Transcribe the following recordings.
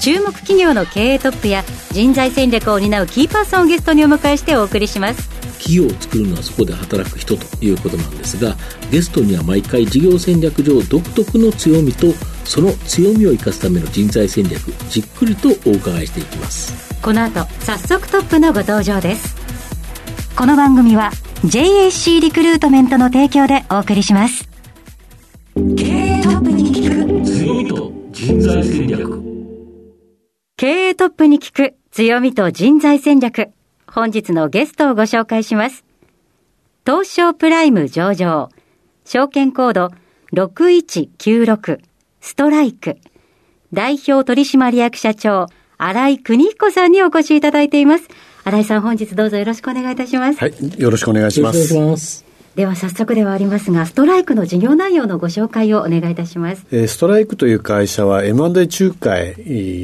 注目企業の経営トップや人材戦略を担うキーパーソンをゲストにお迎えしてお送りします。企業を作るのはそこで働く人ということなんですがゲストには毎回事業戦略上独特の強みとその強みを生かすための人材戦略じっくりとお伺いしていきます。この後早速トップのご登場です。この番組は JAC リクルートメントの提供でお送りします。経営トップに聞く。強みと人材戦略経営トップに聞く強みと人材戦略。本日のゲストをご紹介します。東証プライム上場。証券コード6196ストライク。代表取締役社長、新井邦彦さんにお越しいただいています。新井さん本日どうぞよろしくお願いいたします。はい、よろしくお願いします。よろしくお願いしますでは早速ではありますが、ストライクの事業内容のご紹介をお願いいたします。えーストライクという会社は M&A 仲介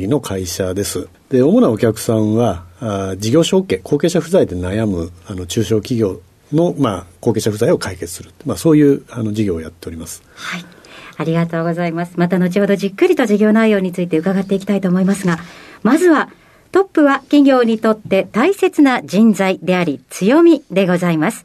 の会社です。で、主なお客さんは、あー事業承継、後継者不在で悩むあの中小企業の、まあ、後継者不在を解決する。まあ、そういうあの事業をやっております。はい。ありがとうございます。また後ほどじっくりと事業内容について伺っていきたいと思いますが、まずは、トップは企業にとって大切な人材であり強みでございます。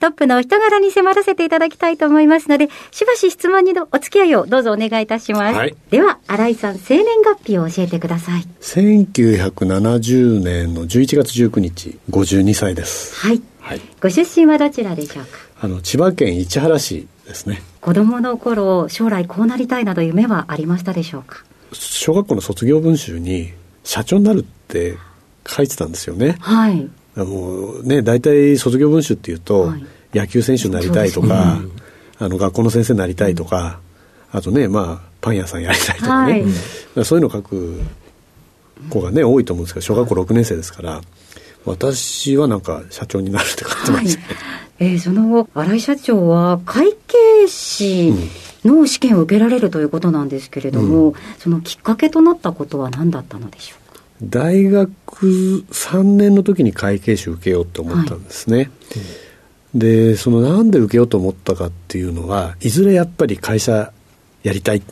トップのお人柄に迫らせていただきたいと思いますので、しばし質問にのお付き合いをどうぞお願いいたします。はいでは、新井さん、生年月日を教えてください。1970年の11月19日、52歳です。はい。はい。ご出身はどちらでしょうか？あの、千葉県市原市ですね。子供の頃、将来こうなりたいなど夢はありましたでしょうか？小学校の卒業文集に、社長になるって書いてたんですよね。はい。もうね、大体卒業文集っていうと、はい。野球選手になりたいとか、あの学校の先生になりたいとか、あとね、まあ、パン屋さんやりたいとかね、はい。そういうの書く子がね、多いと思うんですけど、小学校6年生ですから、私はなんか社長になるって書いてまはい。したね。えーその後、新井社長は会計士の試験を受けられるということなんですけれども、そのきっかけとなったことは何だったのでしょう？か大学3年の時に会計士受けようと思ったんですね。で、そのなんで受けようと思ったかっていうのは、いずれやっぱり会社やりたいって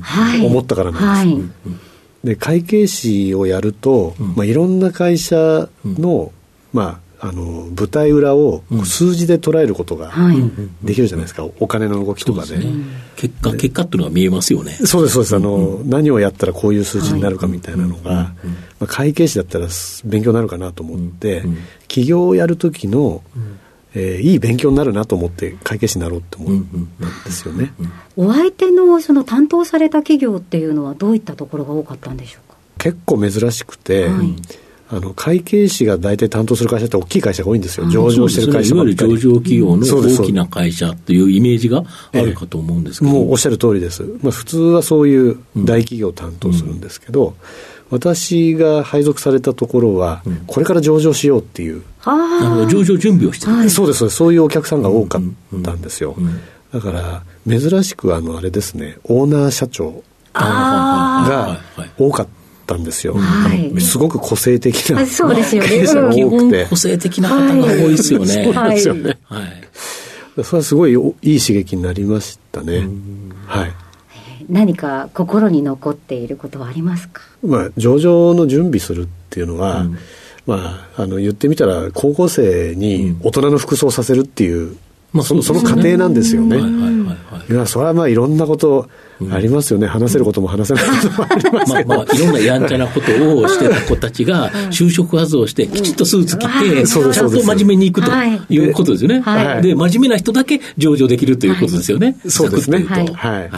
はい。思ったからなんですはい。で会計士をやると、まあ、いろんな会社の,、まあ、あの舞台裏を数字で捉えることがはい。できるじゃないですか、お金の動きとかで。結果結果っていうのが見えますよね。そうですそうです。あの、何をやったらこういう数字になるかみたいなのが、まあ、会計士だったら勉強になるかなと思って、起業をやる時の、えーいい勉強になるなと思って会計士になろうって思ったんですよね。お相手のその担当された企業っていうのはどういったところが多かったんでしょうか？結構珍しくて、はいあの会計士が大体担当する会社って大きい会社が多いんですよ、上場してる会社ばっかり。いわゆる上場企業の大きな会社というイメージがあるかと思うんですけど、もうおっしゃる通りです、まあ、普通はそういう大企業を担当するんですけど、私が配属されたところは、これから上場しようっていう、あ上場準備をしてる、はい。そうですそうです。そういうお客さんが多かったんですよ、だから珍しくあのあれですね。オーナー社長あが多かったんですよ、はい。すごく個性的なあそうですよね。経営者が多くて。個性的な方が多いですよね、そうなんですよね、はい、それはすごいおいい刺激になりましたね。はい。何か心に残っていることはありますか？まあ、上場の準備するっていうのは、まあ、あの、言ってみたら、高校生に大人の服装をさせるっていう、まあそねそうの過程なんですよね。はいはいはいはい。いや、それはまあ、いろんなことありますよね。話せることも話せないこともありますけど。まあまあ、いろんなやんちゃなことをしてた子たちが、就職活動して、きちっとスーツ着て、そうですちゃんと真面目に行くとはい。いうことですよね。はい。で、真面目な人だけ上場できるということですよね。そうですね。はい。はい。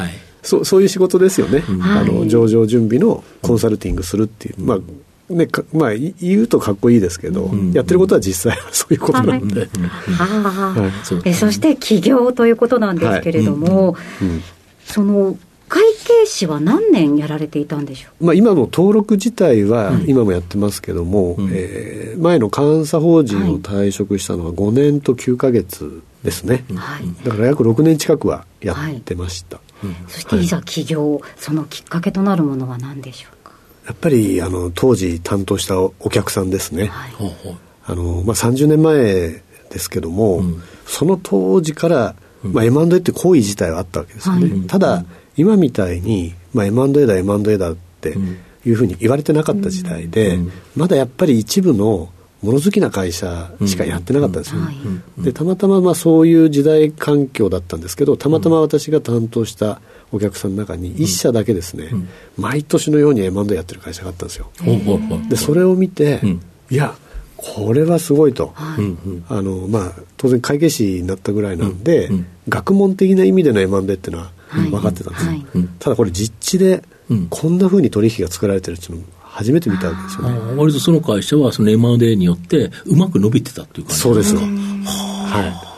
そうそういう仕事ですよね、はいあの上場準備のコンサルティングするっていう、まあねかまあ、い言うとかっこいいですけど、やってることは実際はそういうことなんで、ああ、はい。そう。えそして起業ということなんですけれども、うん。その会計士は何年やられていたんでしょう？まあ、今の登録自体は今もやってますけども、うん、えー、前の監査法人を退職したのは5年と9か月ですね、はい、だから約6年近くはやってました、はい、そしていざ起業、そのきっかけとなるものは何でしょう？かやっぱりあの当時担当したお客さんですね、はい、あのまあ、30年前ですけども、うん、その当時から、まあ、M&A って行為自体はあったわけですよね、ただ、今みたいに、まあ、M&A だ M&A だっていうふうに言われてなかった時代で、まだやっぱり一部のもの好きな会社しかやってなかったんですよ、ね、でたまたままあそういう時代環境だったんですけどたまたま私が担当したお客さんの中に1社だけですね、毎年のように M&A やってる会社があったんですよ、でそれを見て、いやこれはすごいと、はい、あのまあ、当然会計士になったぐらいなんで、学問的な意味での M&A っていうのは分かってたんです、はい、ただこれ実地でこんなふうに取引が作られてるっていうの初めて見たわけですよね。割とその会社はその M&A によってうまく伸びてたっていう感じ。そうですはい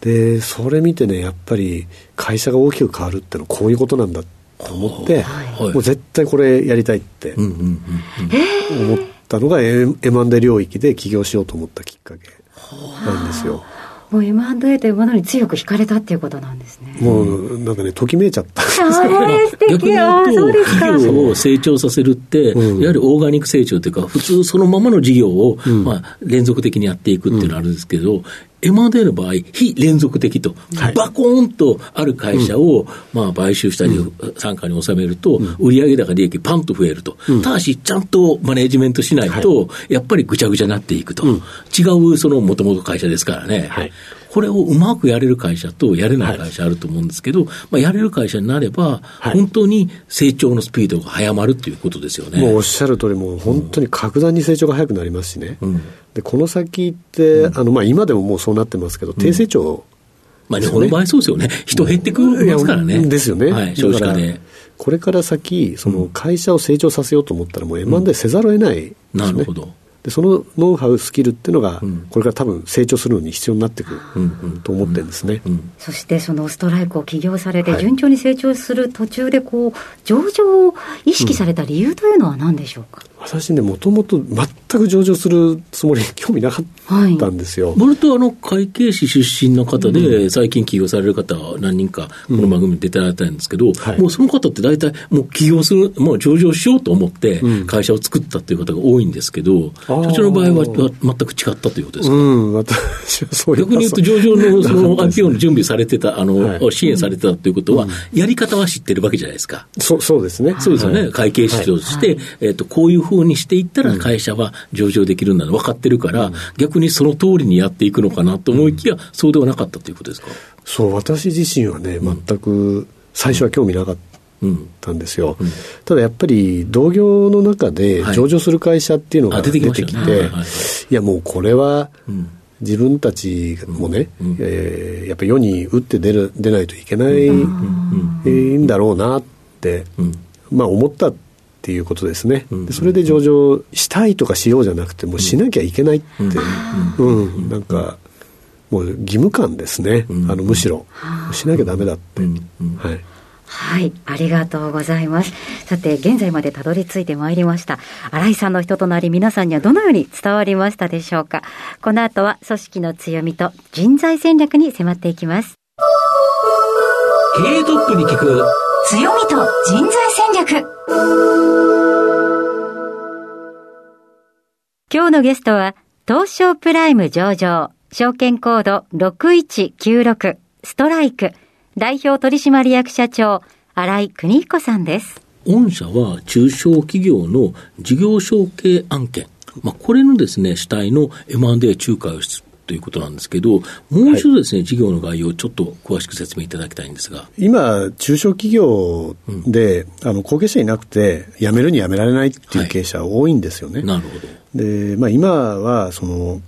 でそれ見てねやっぱり会社が大きく変わるってのはこういうことなんだと思って、はい、もう絶対これやりたいって思ったのが M&A 領域で起業しようと思ったきっかけなんですよ。もう M&A というものに強く惹かれたっていうことなんですね。もうなんかね、ときめいちゃったあれ素敵。逆に言うと、企業を成長させるって、うん、やはりオーガニック成長というか、普通そのままの事業を、うん、まあ、連続的にやっていくっていうのはあるんですけど、M&A の場合、非連続的と、はい、バコーンとある会社を、まあ、買収したり、傘下に収めると、売上高利益パンと増えると、ただし、ちゃんとマネジメントしないと、やっぱりぐちゃぐちゃになっていくと、違うそのもともと会社ですからね。これをうまくやれる会社とやれない会社あると思うんですけど、まあ、やれる会社になれば、本当に成長のスピードが早まるということですよね。もうおっしゃる通り、もう本当に格段に成長が早くなりますしね。うん。でこの先って、あのまあ、今でももうそうなってますけど、低成長、まあ、日本の場合そうですよね、人減ってくるますからね。ですよね、はい、少子化で。これから先、その会社を成長させようと思ったら、もう M&A せざるを得ない、ねうん、なるほど。でそのノウハウ、スキルっていうのが、これから多分成長するのに必要になってくると思ってるんですね、そしてそのストライクを起業されて、順調に成長する途中でこう、上場を意識された理由というのは何でしょうか？私ね、もともと全く上場するつもり、興味なかったんですよ。割、と、あの会計士出身の方で、最近起業される方、何人か、この番組に出てられたんですけど、うんはい、もうその方って大体、もう起業する、もう上場しようと思って、会社を作ったという方が多いんですけど、うん、そちらの場合は全く違ったということですか、うん、私はそう逆に言うと、上場のその IPO の準備されてた、あの、はい、支援されてたということは、やり方は知ってるわけじゃないですか。そそうですね。そうですよね。会計士として、えっ、と、こういうふうにしていったら、会社は上場できるんだ分かってるから、うん、逆にその通りにやっていくのかなと思いきや、そうではなかったということですか？そう、私自身はね、全く最初は興味なかったんですよ、うん。うん、ただやっぱり同業の中で上場する会社っていうのが出てきて、いやもうこれは、自分たちもね、うん、えー、やっぱ世に打って出る出ないといけないん。だろうなって、まあ思ったっていうことですね、でそれで上場したいとかしようじゃなくてもうしなきゃいけないって、うん。なんかもう義務感ですね、あのむしろ。しなきゃだめだって、はい。はい、ありがとうございます。さて、現在までたどり着いてまいりました。新井さんの人となり、皆さんにはどのように伝わりましたでしょうか。この後は、組織の強みと人材戦略に迫っていきます。経営トップに聞く。強みと人材戦略。今日のゲストは、東証プライム上場、証券コード6196ストライク代表取締役社長、新井邦彦さんです。御社は中小企業の事業承継案件、まあ、これのですね、主体の M&A 仲介をしということなんですけど、もう一度ですね、はい、事業の概要をちょっと詳しく説明いただきたいんですが。今、中小企業で、うん、あの後継者いなくて、辞めるに辞められないっていう経営者多いんですよね。はい、なるほど。で、まあ、今は、その、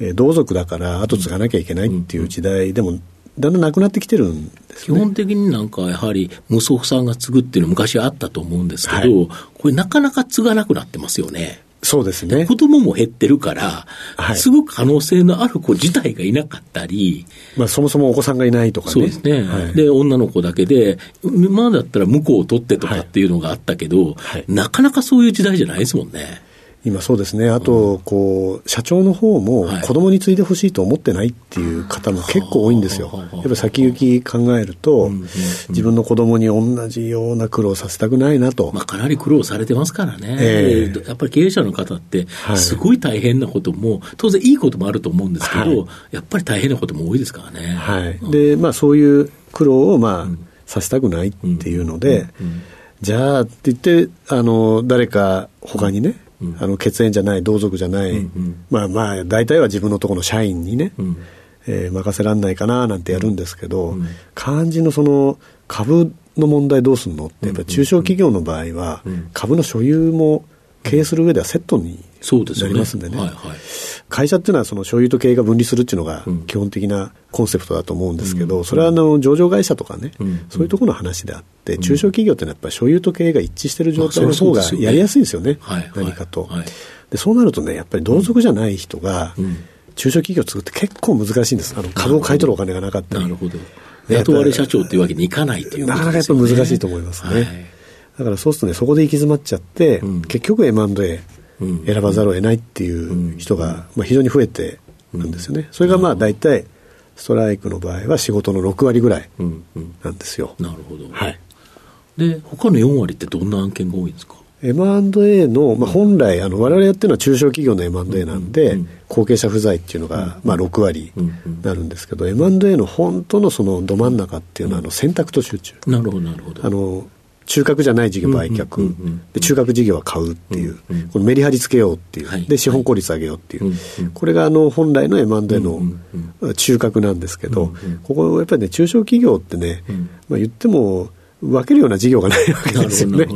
えー、同族だから後継がなきゃいけないっていう時代でも、だんだんなくなってきてるんですね、基本的になんかやはり無祖父さんが継ぐっていうのは昔はあったと思うんですけど、はい、これなかなか継がなくなってますよね。そうですね。子供も減ってるから、はいすごく可能性のある子自体がいなかったり、まあ、そもそもお子さんがいないとかね。そうですね、はいで、女の子だけで、今だったら向こうを取ってとかっていうのがあったけど、はいなかなかそういう時代じゃないですもんね。今そうですね。あと、こう、社長の方もはい。子供に継いでほしいと思ってないっていう方も結構多いんですよ。やっぱり先行き考えると、自分の子供に同じような苦労させたくないなと。まあ、かなり苦労されてますからね、ええ。やっぱり経営者の方っては、い。すごい大変なことも、当然いいこともあると思うんですけど、はい。やっぱり大変なことも多いですからね。はい。で、まあそういう苦労をまあ、させたくないっていうので、じゃあって言って、あの、誰か他にね、あの血縁じゃない、同族じゃない、まあまあ、大体は自分のところの社員にね、えー任せらんないかななんてやるんですけど、肝心のその株の問題どうすんのって、やっぱり中小企業の場合は、株の所有も経営する上ではセットにな。りますんでね。はいはい。会社っていうのはその所有と経営が分離するっていうのが基本的なコンセプトだと思うんですけど、それはあの上場会社とかね、そういうところの話であって、中小企業ってのはやっぱり所有と経営が一致している状態の方がやりやすいんですよね、何かと、はいで。そうなるとね、やっぱり同族じゃない人が、中小企業を作って結構難しいんです。あの株を買い取るお金がなかったり。なるほど。ね雇われ社長っていうわけにいかないいうこなかなかやっ。ぱ難しいと思いますね。はいだからそうするとね、そこで行き詰まっちゃって、結局 M&A うん。選ばざるを得ないっていう人が、まあ、非常に増えてるんですよね。それがまあ大体、ストライクの場合は仕事の6割ぐらいなんですよ。なるほど。はい。で、他の4割ってどんな案件が多いんですか？M&A の、まあ、本来、あの、我々やってるのは中小企業の M&A なんで、後継者不在っていうのが、まあ、6割になるんですけど、M&A の本当のそのど真ん中っていうのは、あの、選択と集中。なるほど、なるほど。あの、中核じゃない事業売却、で中核事業は買うっていう、このメリハリつけようっていう、はい。で資本効率上げようっていう、これがあの本来の M&A のうん中核なんですけど、ここやっぱりね中小企業ってね、うん。まあ、言っても分けるような事業がないわけですよね。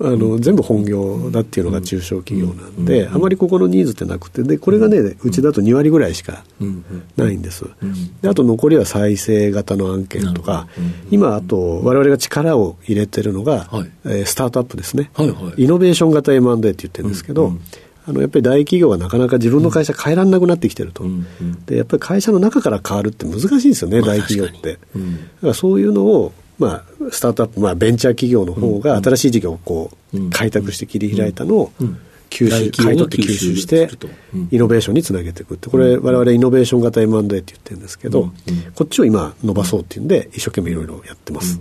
あの全部本業だっていうのが中小企業なんで、あまりここのニーズってなくてでこれがねうちだと2割ぐらいしかないんです、んであと残りは再生型の案件とか、今あと我々が力を入れてるのが、はい。えースタートアップですね、イノベーション型 M&A って言ってるんですけど、あのやっぱり大企業がなかなか自分の会社変えられなくなってきてると、でやっぱり会社の中から変わるって難しいんですよね、まあ大企業って、だからそういうのを、まあ、スタートアップ、まあ、ベンチャー企業の方が新しい事業をこう、うん。開拓して切り開いたのをうん。吸収、買い取って吸収してイノベーションにつなげていくってこれ、我々イノベーション型 M&A って言ってるんですけど、うん。こっちを今伸ばそうっていうんで一生懸命いろいろやってます、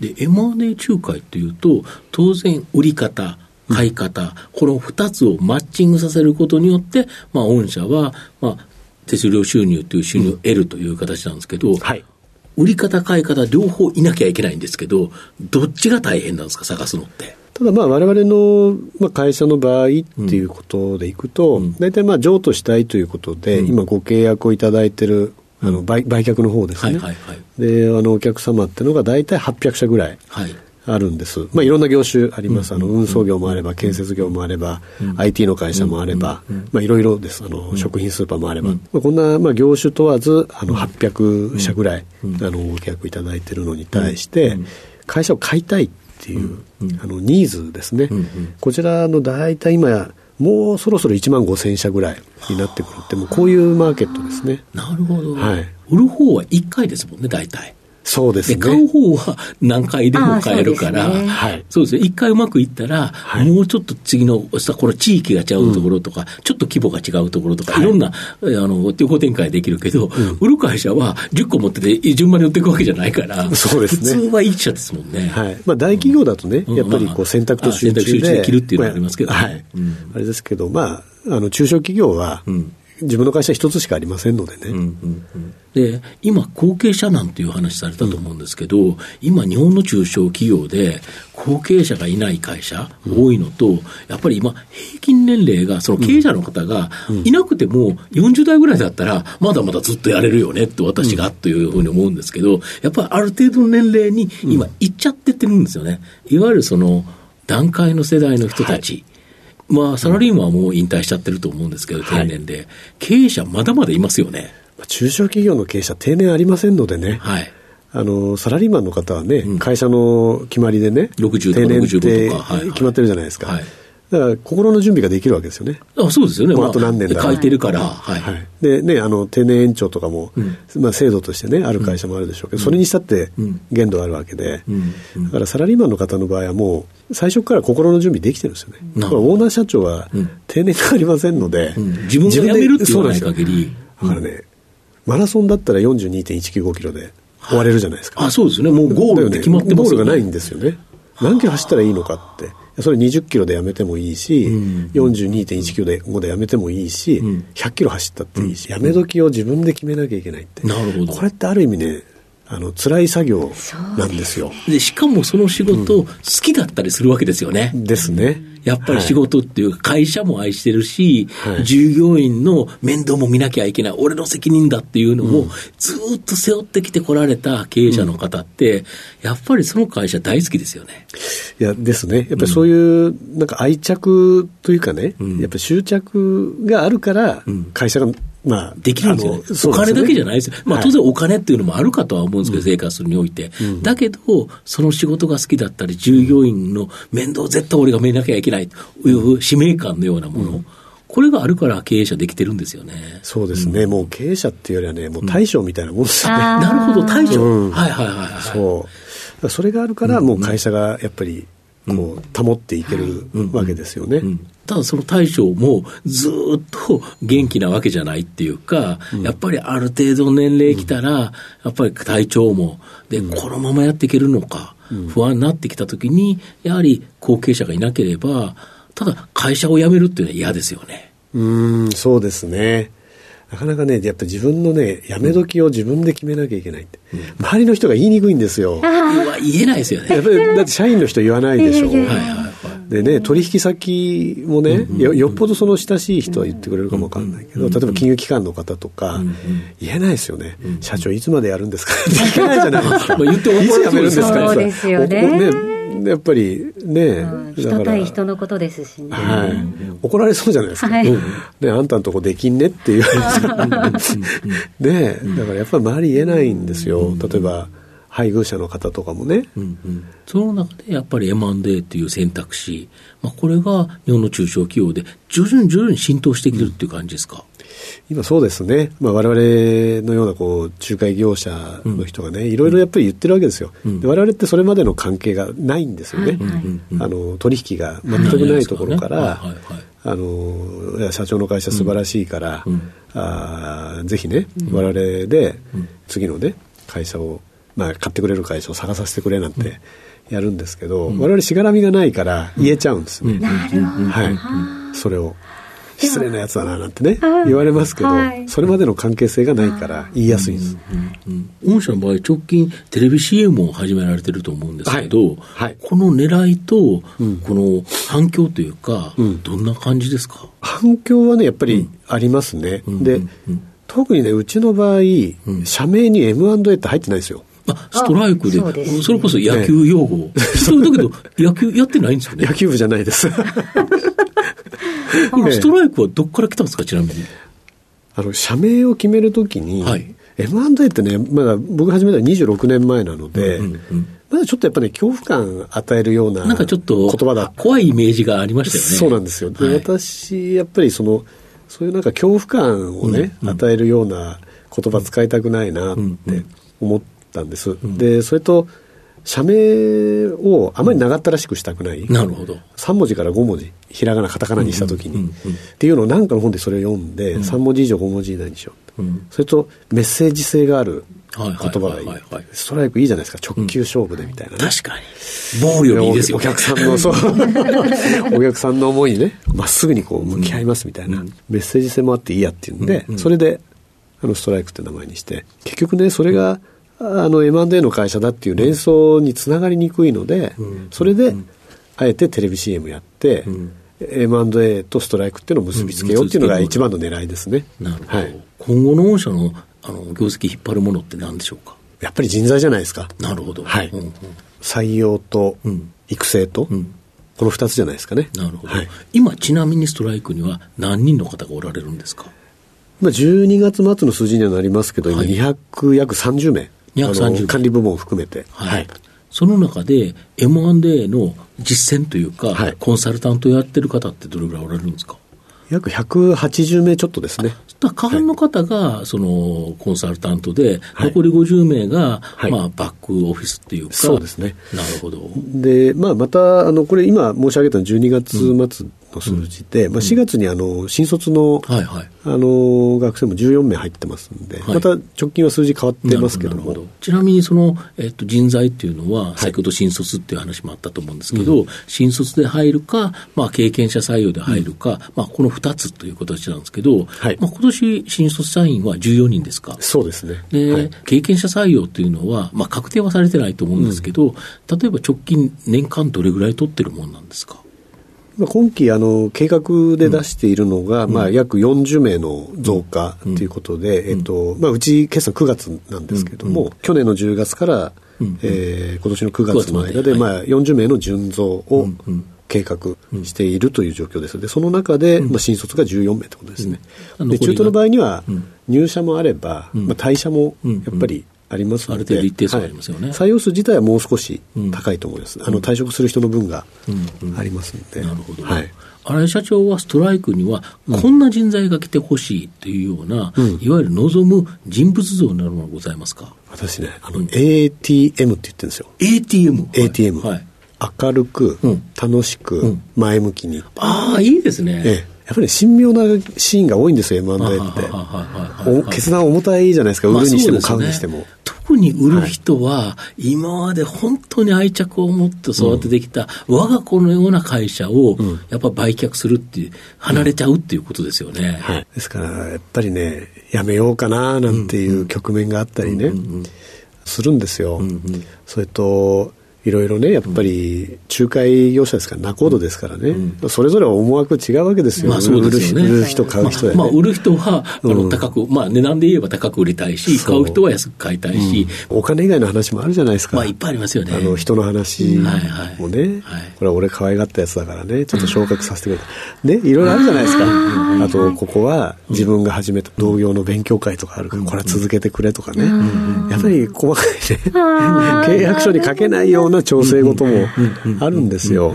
で M&A 仲介っていうと当然売り方買い方、この2つをマッチングさせることによって、まあ、御社は、まあ、手数料収入という収入を得るという形なんですけど、はい売り方買い方両方いなきゃいけないんですけどどっちが大変なんですか探すのって？ただまあ我々のまあ会社の場合っていうことでいくと、大体まあ譲渡したいということで、今ご契約をいただいてるあの売売却の方ですね、はいはいはい。であのお客様っていうのが大体800社ぐらいはいあるんです、まあ、いろんな業種あります、あの運送業もあれば建設業もあれば、IT の会社もあれば、まあ、いろいろです。あの、食品スーパーもあれば、まあ、こんなまあ業種問わずあの800社ぐらい、あのご契約いただいているのに対して、会社を買いたいっていう、あのニーズですね、こちらの大体今もうそろそろ1万5000社ぐらいになってくるってもうこういうマーケットですね。なるほど、はい。売る方は1回ですもんね大体。で、そうですね。買う方は何回でも買えるから、そうですね。はい。そうですね。一回うまくいったら、はい。もうちょっと次の、さこの地域が違うところとか、ちょっと規模が違うところとか、はい。いろんな、あの、横展開できるけど、売る会社は10個持ってて、順番に売っていくわけじゃないから、そうですね。普通は一社ですもんね。はい。まあ、大企業だとね、うん。やっぱりまあこう選択と集中あ選択集中でできるっていうのはありますけど。はい。うん。あれですけど、まあ、あの中小企業は、ん自分の会社一つしかありませんのでね、うんうんうんで今、後継者なんていう話されたと思うんですけど、今、日本の中小企業で後継者がいない会社多いのと、やっぱり今、平均年齢が、その経営者の方がいなくても、40代ぐらいだったら、まだまだずっとやれるよねって、私がというふうに思うんですけど、やっぱりある程度の年齢に今、行っちゃってってるんですよね。いわゆるその段階の世代の人たち。まあ、サラリーマンはもう引退しちゃってると思うんですけど、定年で。経営者まだまだいますよね。まあ中小企業の経営者、定年ありませんのでね、はい。あのサラリーマンの方はね、ん会社の決まりでね、60とか定年って65とかはいはい決まってるじゃないですか。はいだから心の準備ができるわけですよね。あそうですよね。もうあと何年だ書いてるから。はい。はい、でね、あの定年延長とかも、まあ、制度としてね、ある会社もあるでしょうけど、それにしたって限度あるわけで、だからサラリーマンの方の場合は、もう最初から心の準備できてるんですよね。だからオーナー社長は定年がありませんので、自分が辞めるって言わない限り。だからね、マラソンだったら42.195キロで終われるじゃないですか。あ、そうですね。もうゴールって決まってますよね。ゴールがないんですよね。何キロ走ったらいいのかって。それ20キロでやめてもいいし、うん、42.1キロで5でやめてもいいし、うん、100キロ走ったっていいし、うん、やめ時を自分で決めなきゃいけないって。なるほど。これってある意味ね、あの辛い作業なんですよ。でしかもその仕事、好きだったりするわけですよね。ですね。やっぱり仕事っていうか、会社も愛してるし、はい、従業員の面倒も見なきゃいけない、俺の責任だっていうのを、ずっと背負ってきてこられた経営者の方って、やっぱりその会社大好きですよね。いや、ですね。やっぱりそういう、なんか愛着というかね、うん、やっぱり執着があるから、会社が、まあ、できるんですよね。お金だけじゃないですよ。まあ、当然お金っていうのもあるかとは思うんですけど、生活において。だけど、その仕事が好きだったり、従業員の面倒絶対俺が見なきゃいけないという使命感のようなもの。これがあるから経営者できてるんですよね。そうですね。もう経営者っていうよりはね、もう大将みたいなもんですよね。なるほど、大将。はいはいはい。そう。それがあるから、もう会社がやっぱり、こう、保っていけるわけですよね。ただその大将もずっと元気なわけじゃないっていうか、うん、やっぱりある程度年齢来たら、やっぱり体調も、で、このままやっていけるのか、不安になってきたときに、やはり後継者がいなければ、ただ会社を辞めるっていうのは嫌ですよね。うん、そうですね。なかなかね、やっぱ自分のね、辞め時を自分で決めなきゃいけないって。うん、周りの人が言いにくいんですよ。言えないですよね。やっぱり、だって社員の人言わないでしょ。はいはいはい。でね、取引先もね、よよっぽどその親しい人は言ってくれるかもわかんないけど、例えば金融機関の方とか、言えないですよね。社長いつまでやるんですか？って聞けないじゃないですか。言っていつ辞めるんですか？そうですよね。やっぱりね、人対人のことですしね。はい。怒られそうじゃないですか。ね、あんたのとこできんねっていう。ねだからやっぱり周り言えないんですよ。例えば、配偶者の方とかもね、うんうん、その中でやっぱり M&A という選択肢、まあ、これが日本の中小企業で徐々に徐々に浸透してきてるっていう感じですか、今そうですね、まあ、我々のようなこう仲介業者の人がね、いろいろやっぱり言ってるわけですよ、うん、我々ってそれまでの関係がないんですよね、あの取引が全くないところから、あの社長の会社素晴らしいから、うん、あぜひね、我々で次のね会社をまあ、買ってくれる会社を探させてくれなんてやるんですけど、うん、我々しがらみがないから言えちゃうんですね。はい。それを。失礼なやつだななんてね言われますけど、はい、それまでの関係性がないから言いやすいんです。御社の場合直近テレビ CM を始められてると思うん。ですけど、はいはい、この狙いとこの反響というか、うん、どん。な感じですか反響はねやっぱりありますね。うん、で、うん、特にねうちの場合、社名に M&A って入ってないですよ。あストライクで、そそれこそ野球用語。ね、そうだけど、野球やってないん。ですよね。野球部じゃないです。このストライクはどっから来たんですか、ちなみに。あの、社名を決めるときに、はい、M&A ってね、まだ僕始めたのは26年前なので、うんうんうん。まだちょっとやっぱり、ね、恐怖感与えるようななんかちょっと言葉だ怖いイメージがありましたよね。そうなんですよ。で、はい、私、やっぱりその、そういうなんか恐怖感をね、うんうん、与えるような言葉使いたくないなって思ったんです。うんうん、で、それと、社名をあまり長ったらしくしたくない。なるほど。3文字から5文字、ひらがな、カタカナにしたときに、っていうのを何かの本でそれを読んで、うん、3文字以上5文字以内にしよう、うん、それとメッセージ性がある言葉がいい。ストライクいいじゃないですか、直球勝負でみたいな、ね。うん、確かに。ボーいいですよ、お客さんの、そう。お客さんの思いにね、まっすぐにこう向き合いますみたいな、メッセージ性もあっていいやっていうんで、それで、あの、ストライクって名前にして、結局ね、それが、あの M&A の会社だっていう連想につながりにくいので、うん、それで、あえてテレビ CM やって、うん M&A とストライクっていうのを結びつけようっていうのが一番の狙いですね。なるほど。はい、今後の御社のあの業績引っ張るものって何でしょうか？やっぱり人材じゃないですか。なるほど。はい。うんうん、採用と育成と、うん、この二つじゃないですかね。なるほど、はい。今、ちなみにストライクには何人の方がおられるんですか？まあ、12月末の数字にはなりますけど、今200、約30名。230管理部門を含めて。はい。その中で M&A の実践というか、はいコンサルタントやってる方ってどれぐらいおられるんですか？約180名ちょっとですね。過半の方が、そのコンサルタントで、はい残り50名が、はいまあ、バックオフィスっていうか、そうですね。なるほど。で、まあ、また、あの、これ今申し上げたの12月末の数字で、まあ、4月にあの、新卒の、はいはい。あの、学生も14名入ってますんで、はい。また直近は数字変わってますけども。ちなみにその、えっと、人材っていうのは、先ほど新卒っていう話もあったと思うんですけど、新卒で入るか、まあ、経験者採用で入るか、まあ、この2つという形なんですけど、はい。まあ、今年新卒社員は14人ですか？そうですね。で、はい。経験者採用っていうのは、まあ、確定はされてないと思うんですけど、例えば直近、年間どれぐらい取ってるもんなんですか？まあ、今期あの計画で出しているのが、まあ、約40名の増加ということで、えっとまあ、うち決算9月なんですけども、去年の10月から、うん。えー今年の9 9月の間で、はいまあ、40名の純増をうん。うん。計画しているという状況です。で、その中で、まあ、新卒が14名ということですね。で、中途の場合にはうん、入社もあれば、うん。まあ、退社もうん。やっぱりありますので、ある程度一定数ありますよねはい採用数自体はもう少し高いと思います。あの、退職する人の分がうんうんありますので。なるほど、はい。新井社長はストライクには、こんな人材が来てほしいというような、うんいわゆる望む人物像なるものがございますか？私ね、あの、ATM って言ってるんですよ。?ATM。ATM。はい。明るく、うん楽しく、うん前向きに。ああ、いいですね。ええ、やっぱり神妙なシーンが多いんですよ、M&A って。決断重たいじゃないですか、売るにしても買うにしても。特に売る人は、今まで本当に愛着を持って育ててきた、我が子のような会社を、やっぱ売却するっていう、離れちゃうっていうことですよね。はい。ですから、やっぱりね、やめようかな、なんていう局面があったりね、するんですよ。それと、いろいろね、やっぱり仲介業者ですから、仲人ですからね、それぞれ思惑違うわけですよ、まあそうですよね。売る人、買う人で、ね。まあ、まあ売る人は、あの、うん。高く、まあ値段で言えば高く売りたいし、買う人は安く買いたいし、お金以外の話もあるじゃないですか。まあいっぱいありますよね。あの人の話はいはい。もね、はい。これは俺可愛がったやつだからね、ちょっと昇格させてくれ。ね、いろいろあるじゃないですか。あと、ここは自分が始めた同業の勉強会とかあるから、これは続けてくれとかね。やっぱり細かいね、契約書に書けないような調整事もあるんですよ。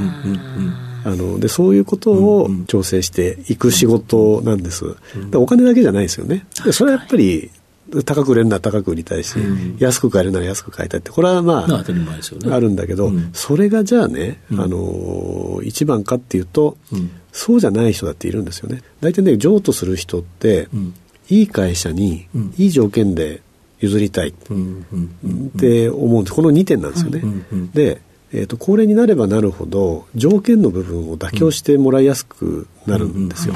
あのでそういうことを調整していく仕事なんです。お金だけじゃないですよね。でそれはやっぱり高く売れるなら高く売りたいし、安く買えるなら安く買いたいって、これはまあ、まあるんだけど、うん。それがじゃあね、あのー一番かっていうと、うん。そうじゃない人だっているんですよね。大体ね、譲渡する人って、うん。いい会社にうん。いい条件で譲りたいって思うんです。この2点なんですよね。で、えー、と高齢になればなるほど条件の部分を妥協してもらいやすくなるんですよ。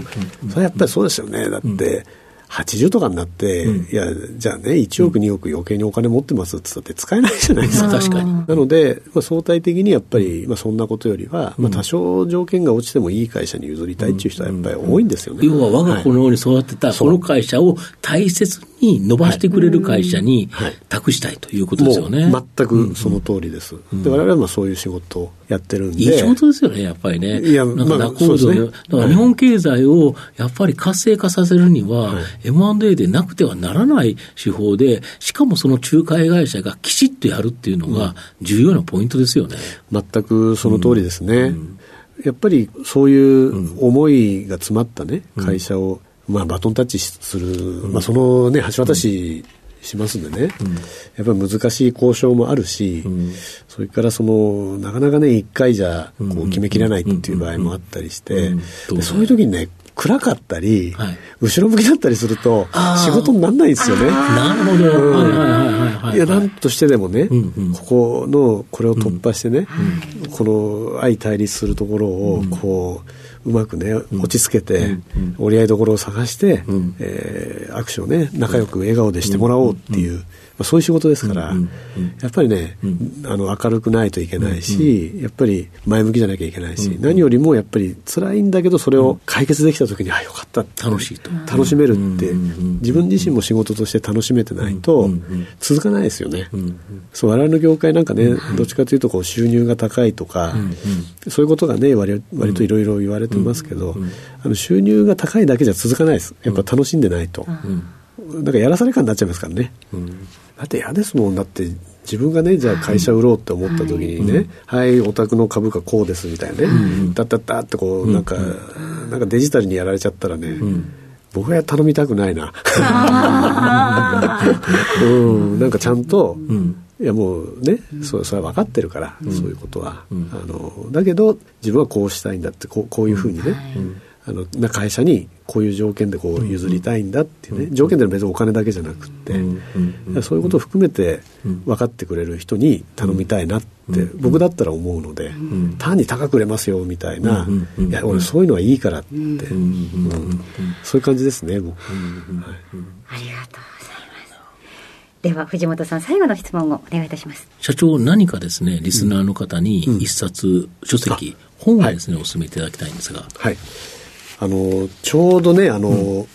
それはやっぱりそうですよね。だって、80とかになって、いや、じゃあね、1億、2億余計にお金持ってますって言ったって使えないじゃないですか。まあ確かに。なので、まあ、相対的にやっぱり、まあ、そんなことよりは、まあ、多少条件が落ちてもいい会社に譲りたいっていう人はやっぱり多いんですよね。要は我が子のように育てたその会社を大切に伸ばしてくれる会社にはい託したいということですよね。もう全くその通りです。で我々はまあそういう仕事をやってるんで。いい仕事ですよね、やっぱりね。いやなんかまあ仲人で、そうですねだから日本経済をやっぱり活性化させるには、はい M&A でなくてはならない手法で、しかもその仲介会社がきちっとやるっていうのが重要なポイントですよね。全くその通りですね。やっぱりそういう思いが詰まったね、会社を、まあ、バトンタッチする、まあ、そのね、橋渡ししますんでね、やっぱり難しい交渉もあるし、それからその、なかなかね、一回じゃこう決めきれないっていう場合もあったりして、そういう時にね、暗かったり、はい。後ろ向きだったりすると仕事にならないんですよね。なるほど。うん。はいや、なんとしてでもね、うんうん。ここの、これを突破してね、この相対立するところを、こう、うまくね、落ち着けて、折り合いどころを探して、ん。えー握手をね、仲良く笑顔でしてもらおうっていう、まあ、そういう仕事ですから、やっぱりね、あの、明るくないといけないし、やっぱり前向きじゃなきゃいけないし、何よりもやっぱり辛いんだけど、それを解決できた時に、あ、よかった楽しいと。楽しめるって、自分自身も仕事として楽しめてないと、続かないですよね。そう、我々の業界なんかね、どっちかというとこう収入が高いとか、そういうことがね、割割といろいろ言われてますけど、あの収入が高いだけじゃ続かないです。やっぱ楽しんでないと。なんかやらされ感になっちゃいますからね、だって嫌ですもん。だって自分がねじゃあ会社売ろうって思った時にね、はい、お宅の株価こうですみたいなね、だったったってこうなんか、なんかデジタルにやられちゃったらね、僕は頼みたくないな。うん、なんかちゃんと、いやもうね、そそれは分かってるから、そういうことは、あの。だけど自分はこうしたいんだってこうこういうふうにね、あのな会社にこういう条件でこう譲りたいんだっていうね、条件では別にお金だけじゃなくって、そういうことを含めて分かってくれる人に頼みたいなって、僕だったら思うので、単に高く売れますよみたいな、いや俺そういうのはいいからって、うん。そういう感じですね僕、はい。ありがとうございます。では、藤本さん、最後の質問をお願いいたします。社長、何かですね、リスナーの方に一冊、書籍、本をですね、お勧めいただきたいんですが。はい。あの、ちょうどね、あの、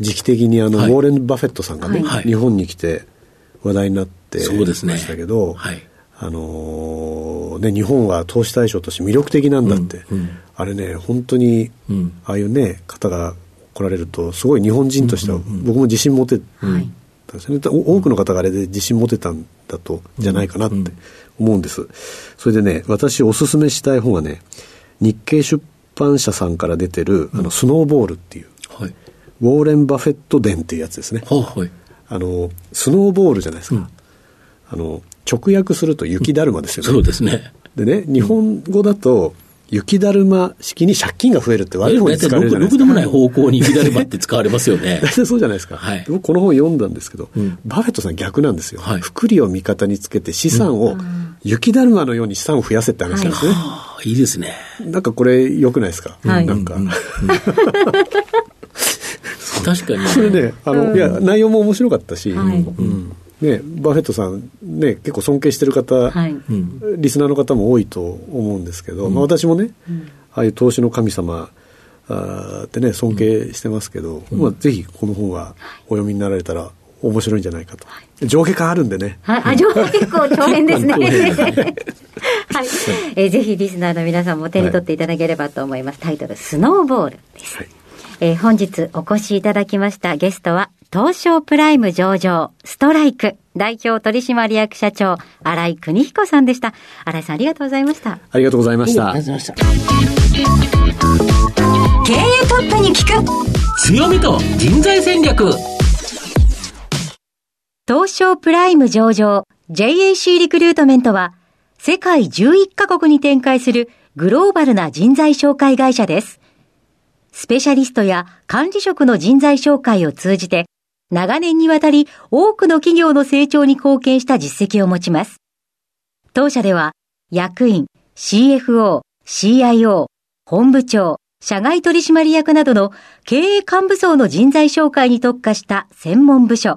時期的にあの、はい。ウォーレン・バフェットさんがね、はい。日本に来て話題になってましたけど、はい。あのね、日本は投資対象として魅力的なんだって、あれね、本当に、うん。ああいうね、方が来られると、すごい日本人としては、僕も自信持てたんですよね。お多くの方があれで自信持てたんだと、じゃないかなって思うんです。それでね、私おすすめしたい本はね、日経出版社さんから出てる、あの、スノーボールっていう、はい。ウォーレン・バフェット伝っていうやつですね。ははい。あの、スノーボールじゃないですか。あの、直訳すると雪だるまですよね。そうですね。でね、日本語だと、雪だるま式に借金が増えるって悪い方に使われるじゃないですか。でもない方向に雪だるまって使われますよね大。体 そうじゃないですか。はい僕この本読んだんですけど、バフェットさん逆なんですよ。はい福利を味方につけて資産を、雪だるまのように資産を増やせって話なんですね。ああ、いいですね。なんかこれ良くないですか、はい。なんか。確かに。それね、あの、いや、内容も面白かったし、はい。うん。ね、バフェットさん、ね、結構尊敬してる方、はい。リスナーの方も多いと思うんですけど、まあ、私もね、ああいう投資の神様あーってね、尊敬してますけど、まあ、ぜひこの本はお読みになられたら面白いんじゃないかと。上下感あるんでね。はい、あ、上結構長編ですね。はい。えーぜひリスナーの皆さんも手に取っていただければと思います。タイトル、スノーボールです。はいえー本日お越しいただきましたゲストは、東証プライム上場、ストライク、代表取締役社長、新井邦彦さんでした。新井さんありがとうございました。ありがとうございました。ありがとうございました。経営トップに聞く強みと人材戦略。東証プライム上場 JAC リクルートメントは世界11カ国に展開するグローバルな人材紹介会社です。スペシャリストや管理職の人材紹介を通じて長年にわたり多くの企業の成長に貢献した実績を持ちます。当社では役員、CFO、CIO、本部長、社外取締役などの経営幹部層の人材紹介に特化した専門部署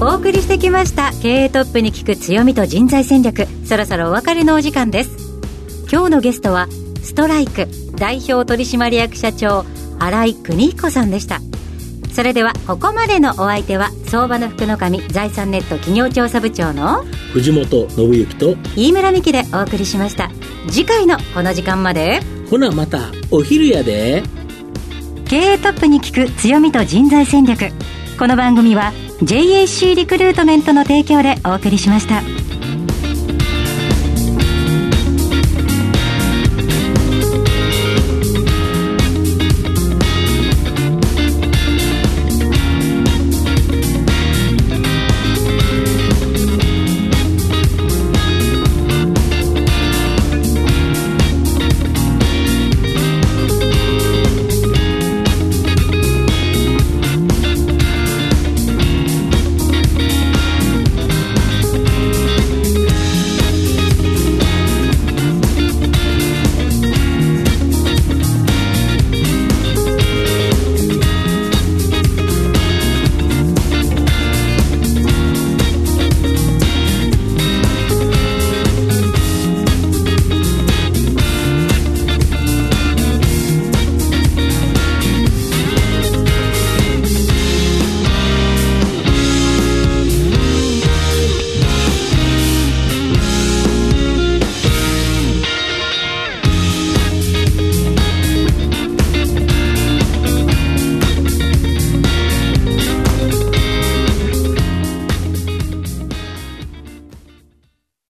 お送りしてきました。経営トップに聞く強みと人材戦略。そろそろお別れのお時間です。今日のゲストはストライク代表取締役社長新井邦彦さんでした。それではここまでのお相手は相場の福の神財産ネット企業調査部長の藤本信之と、飯村美希でお送りしました。次回のこの時間まで。ほなまた、お昼やで。経営トップに聞く強みと人材戦略この番組は JAC リクルートメントの提供でお送りしました。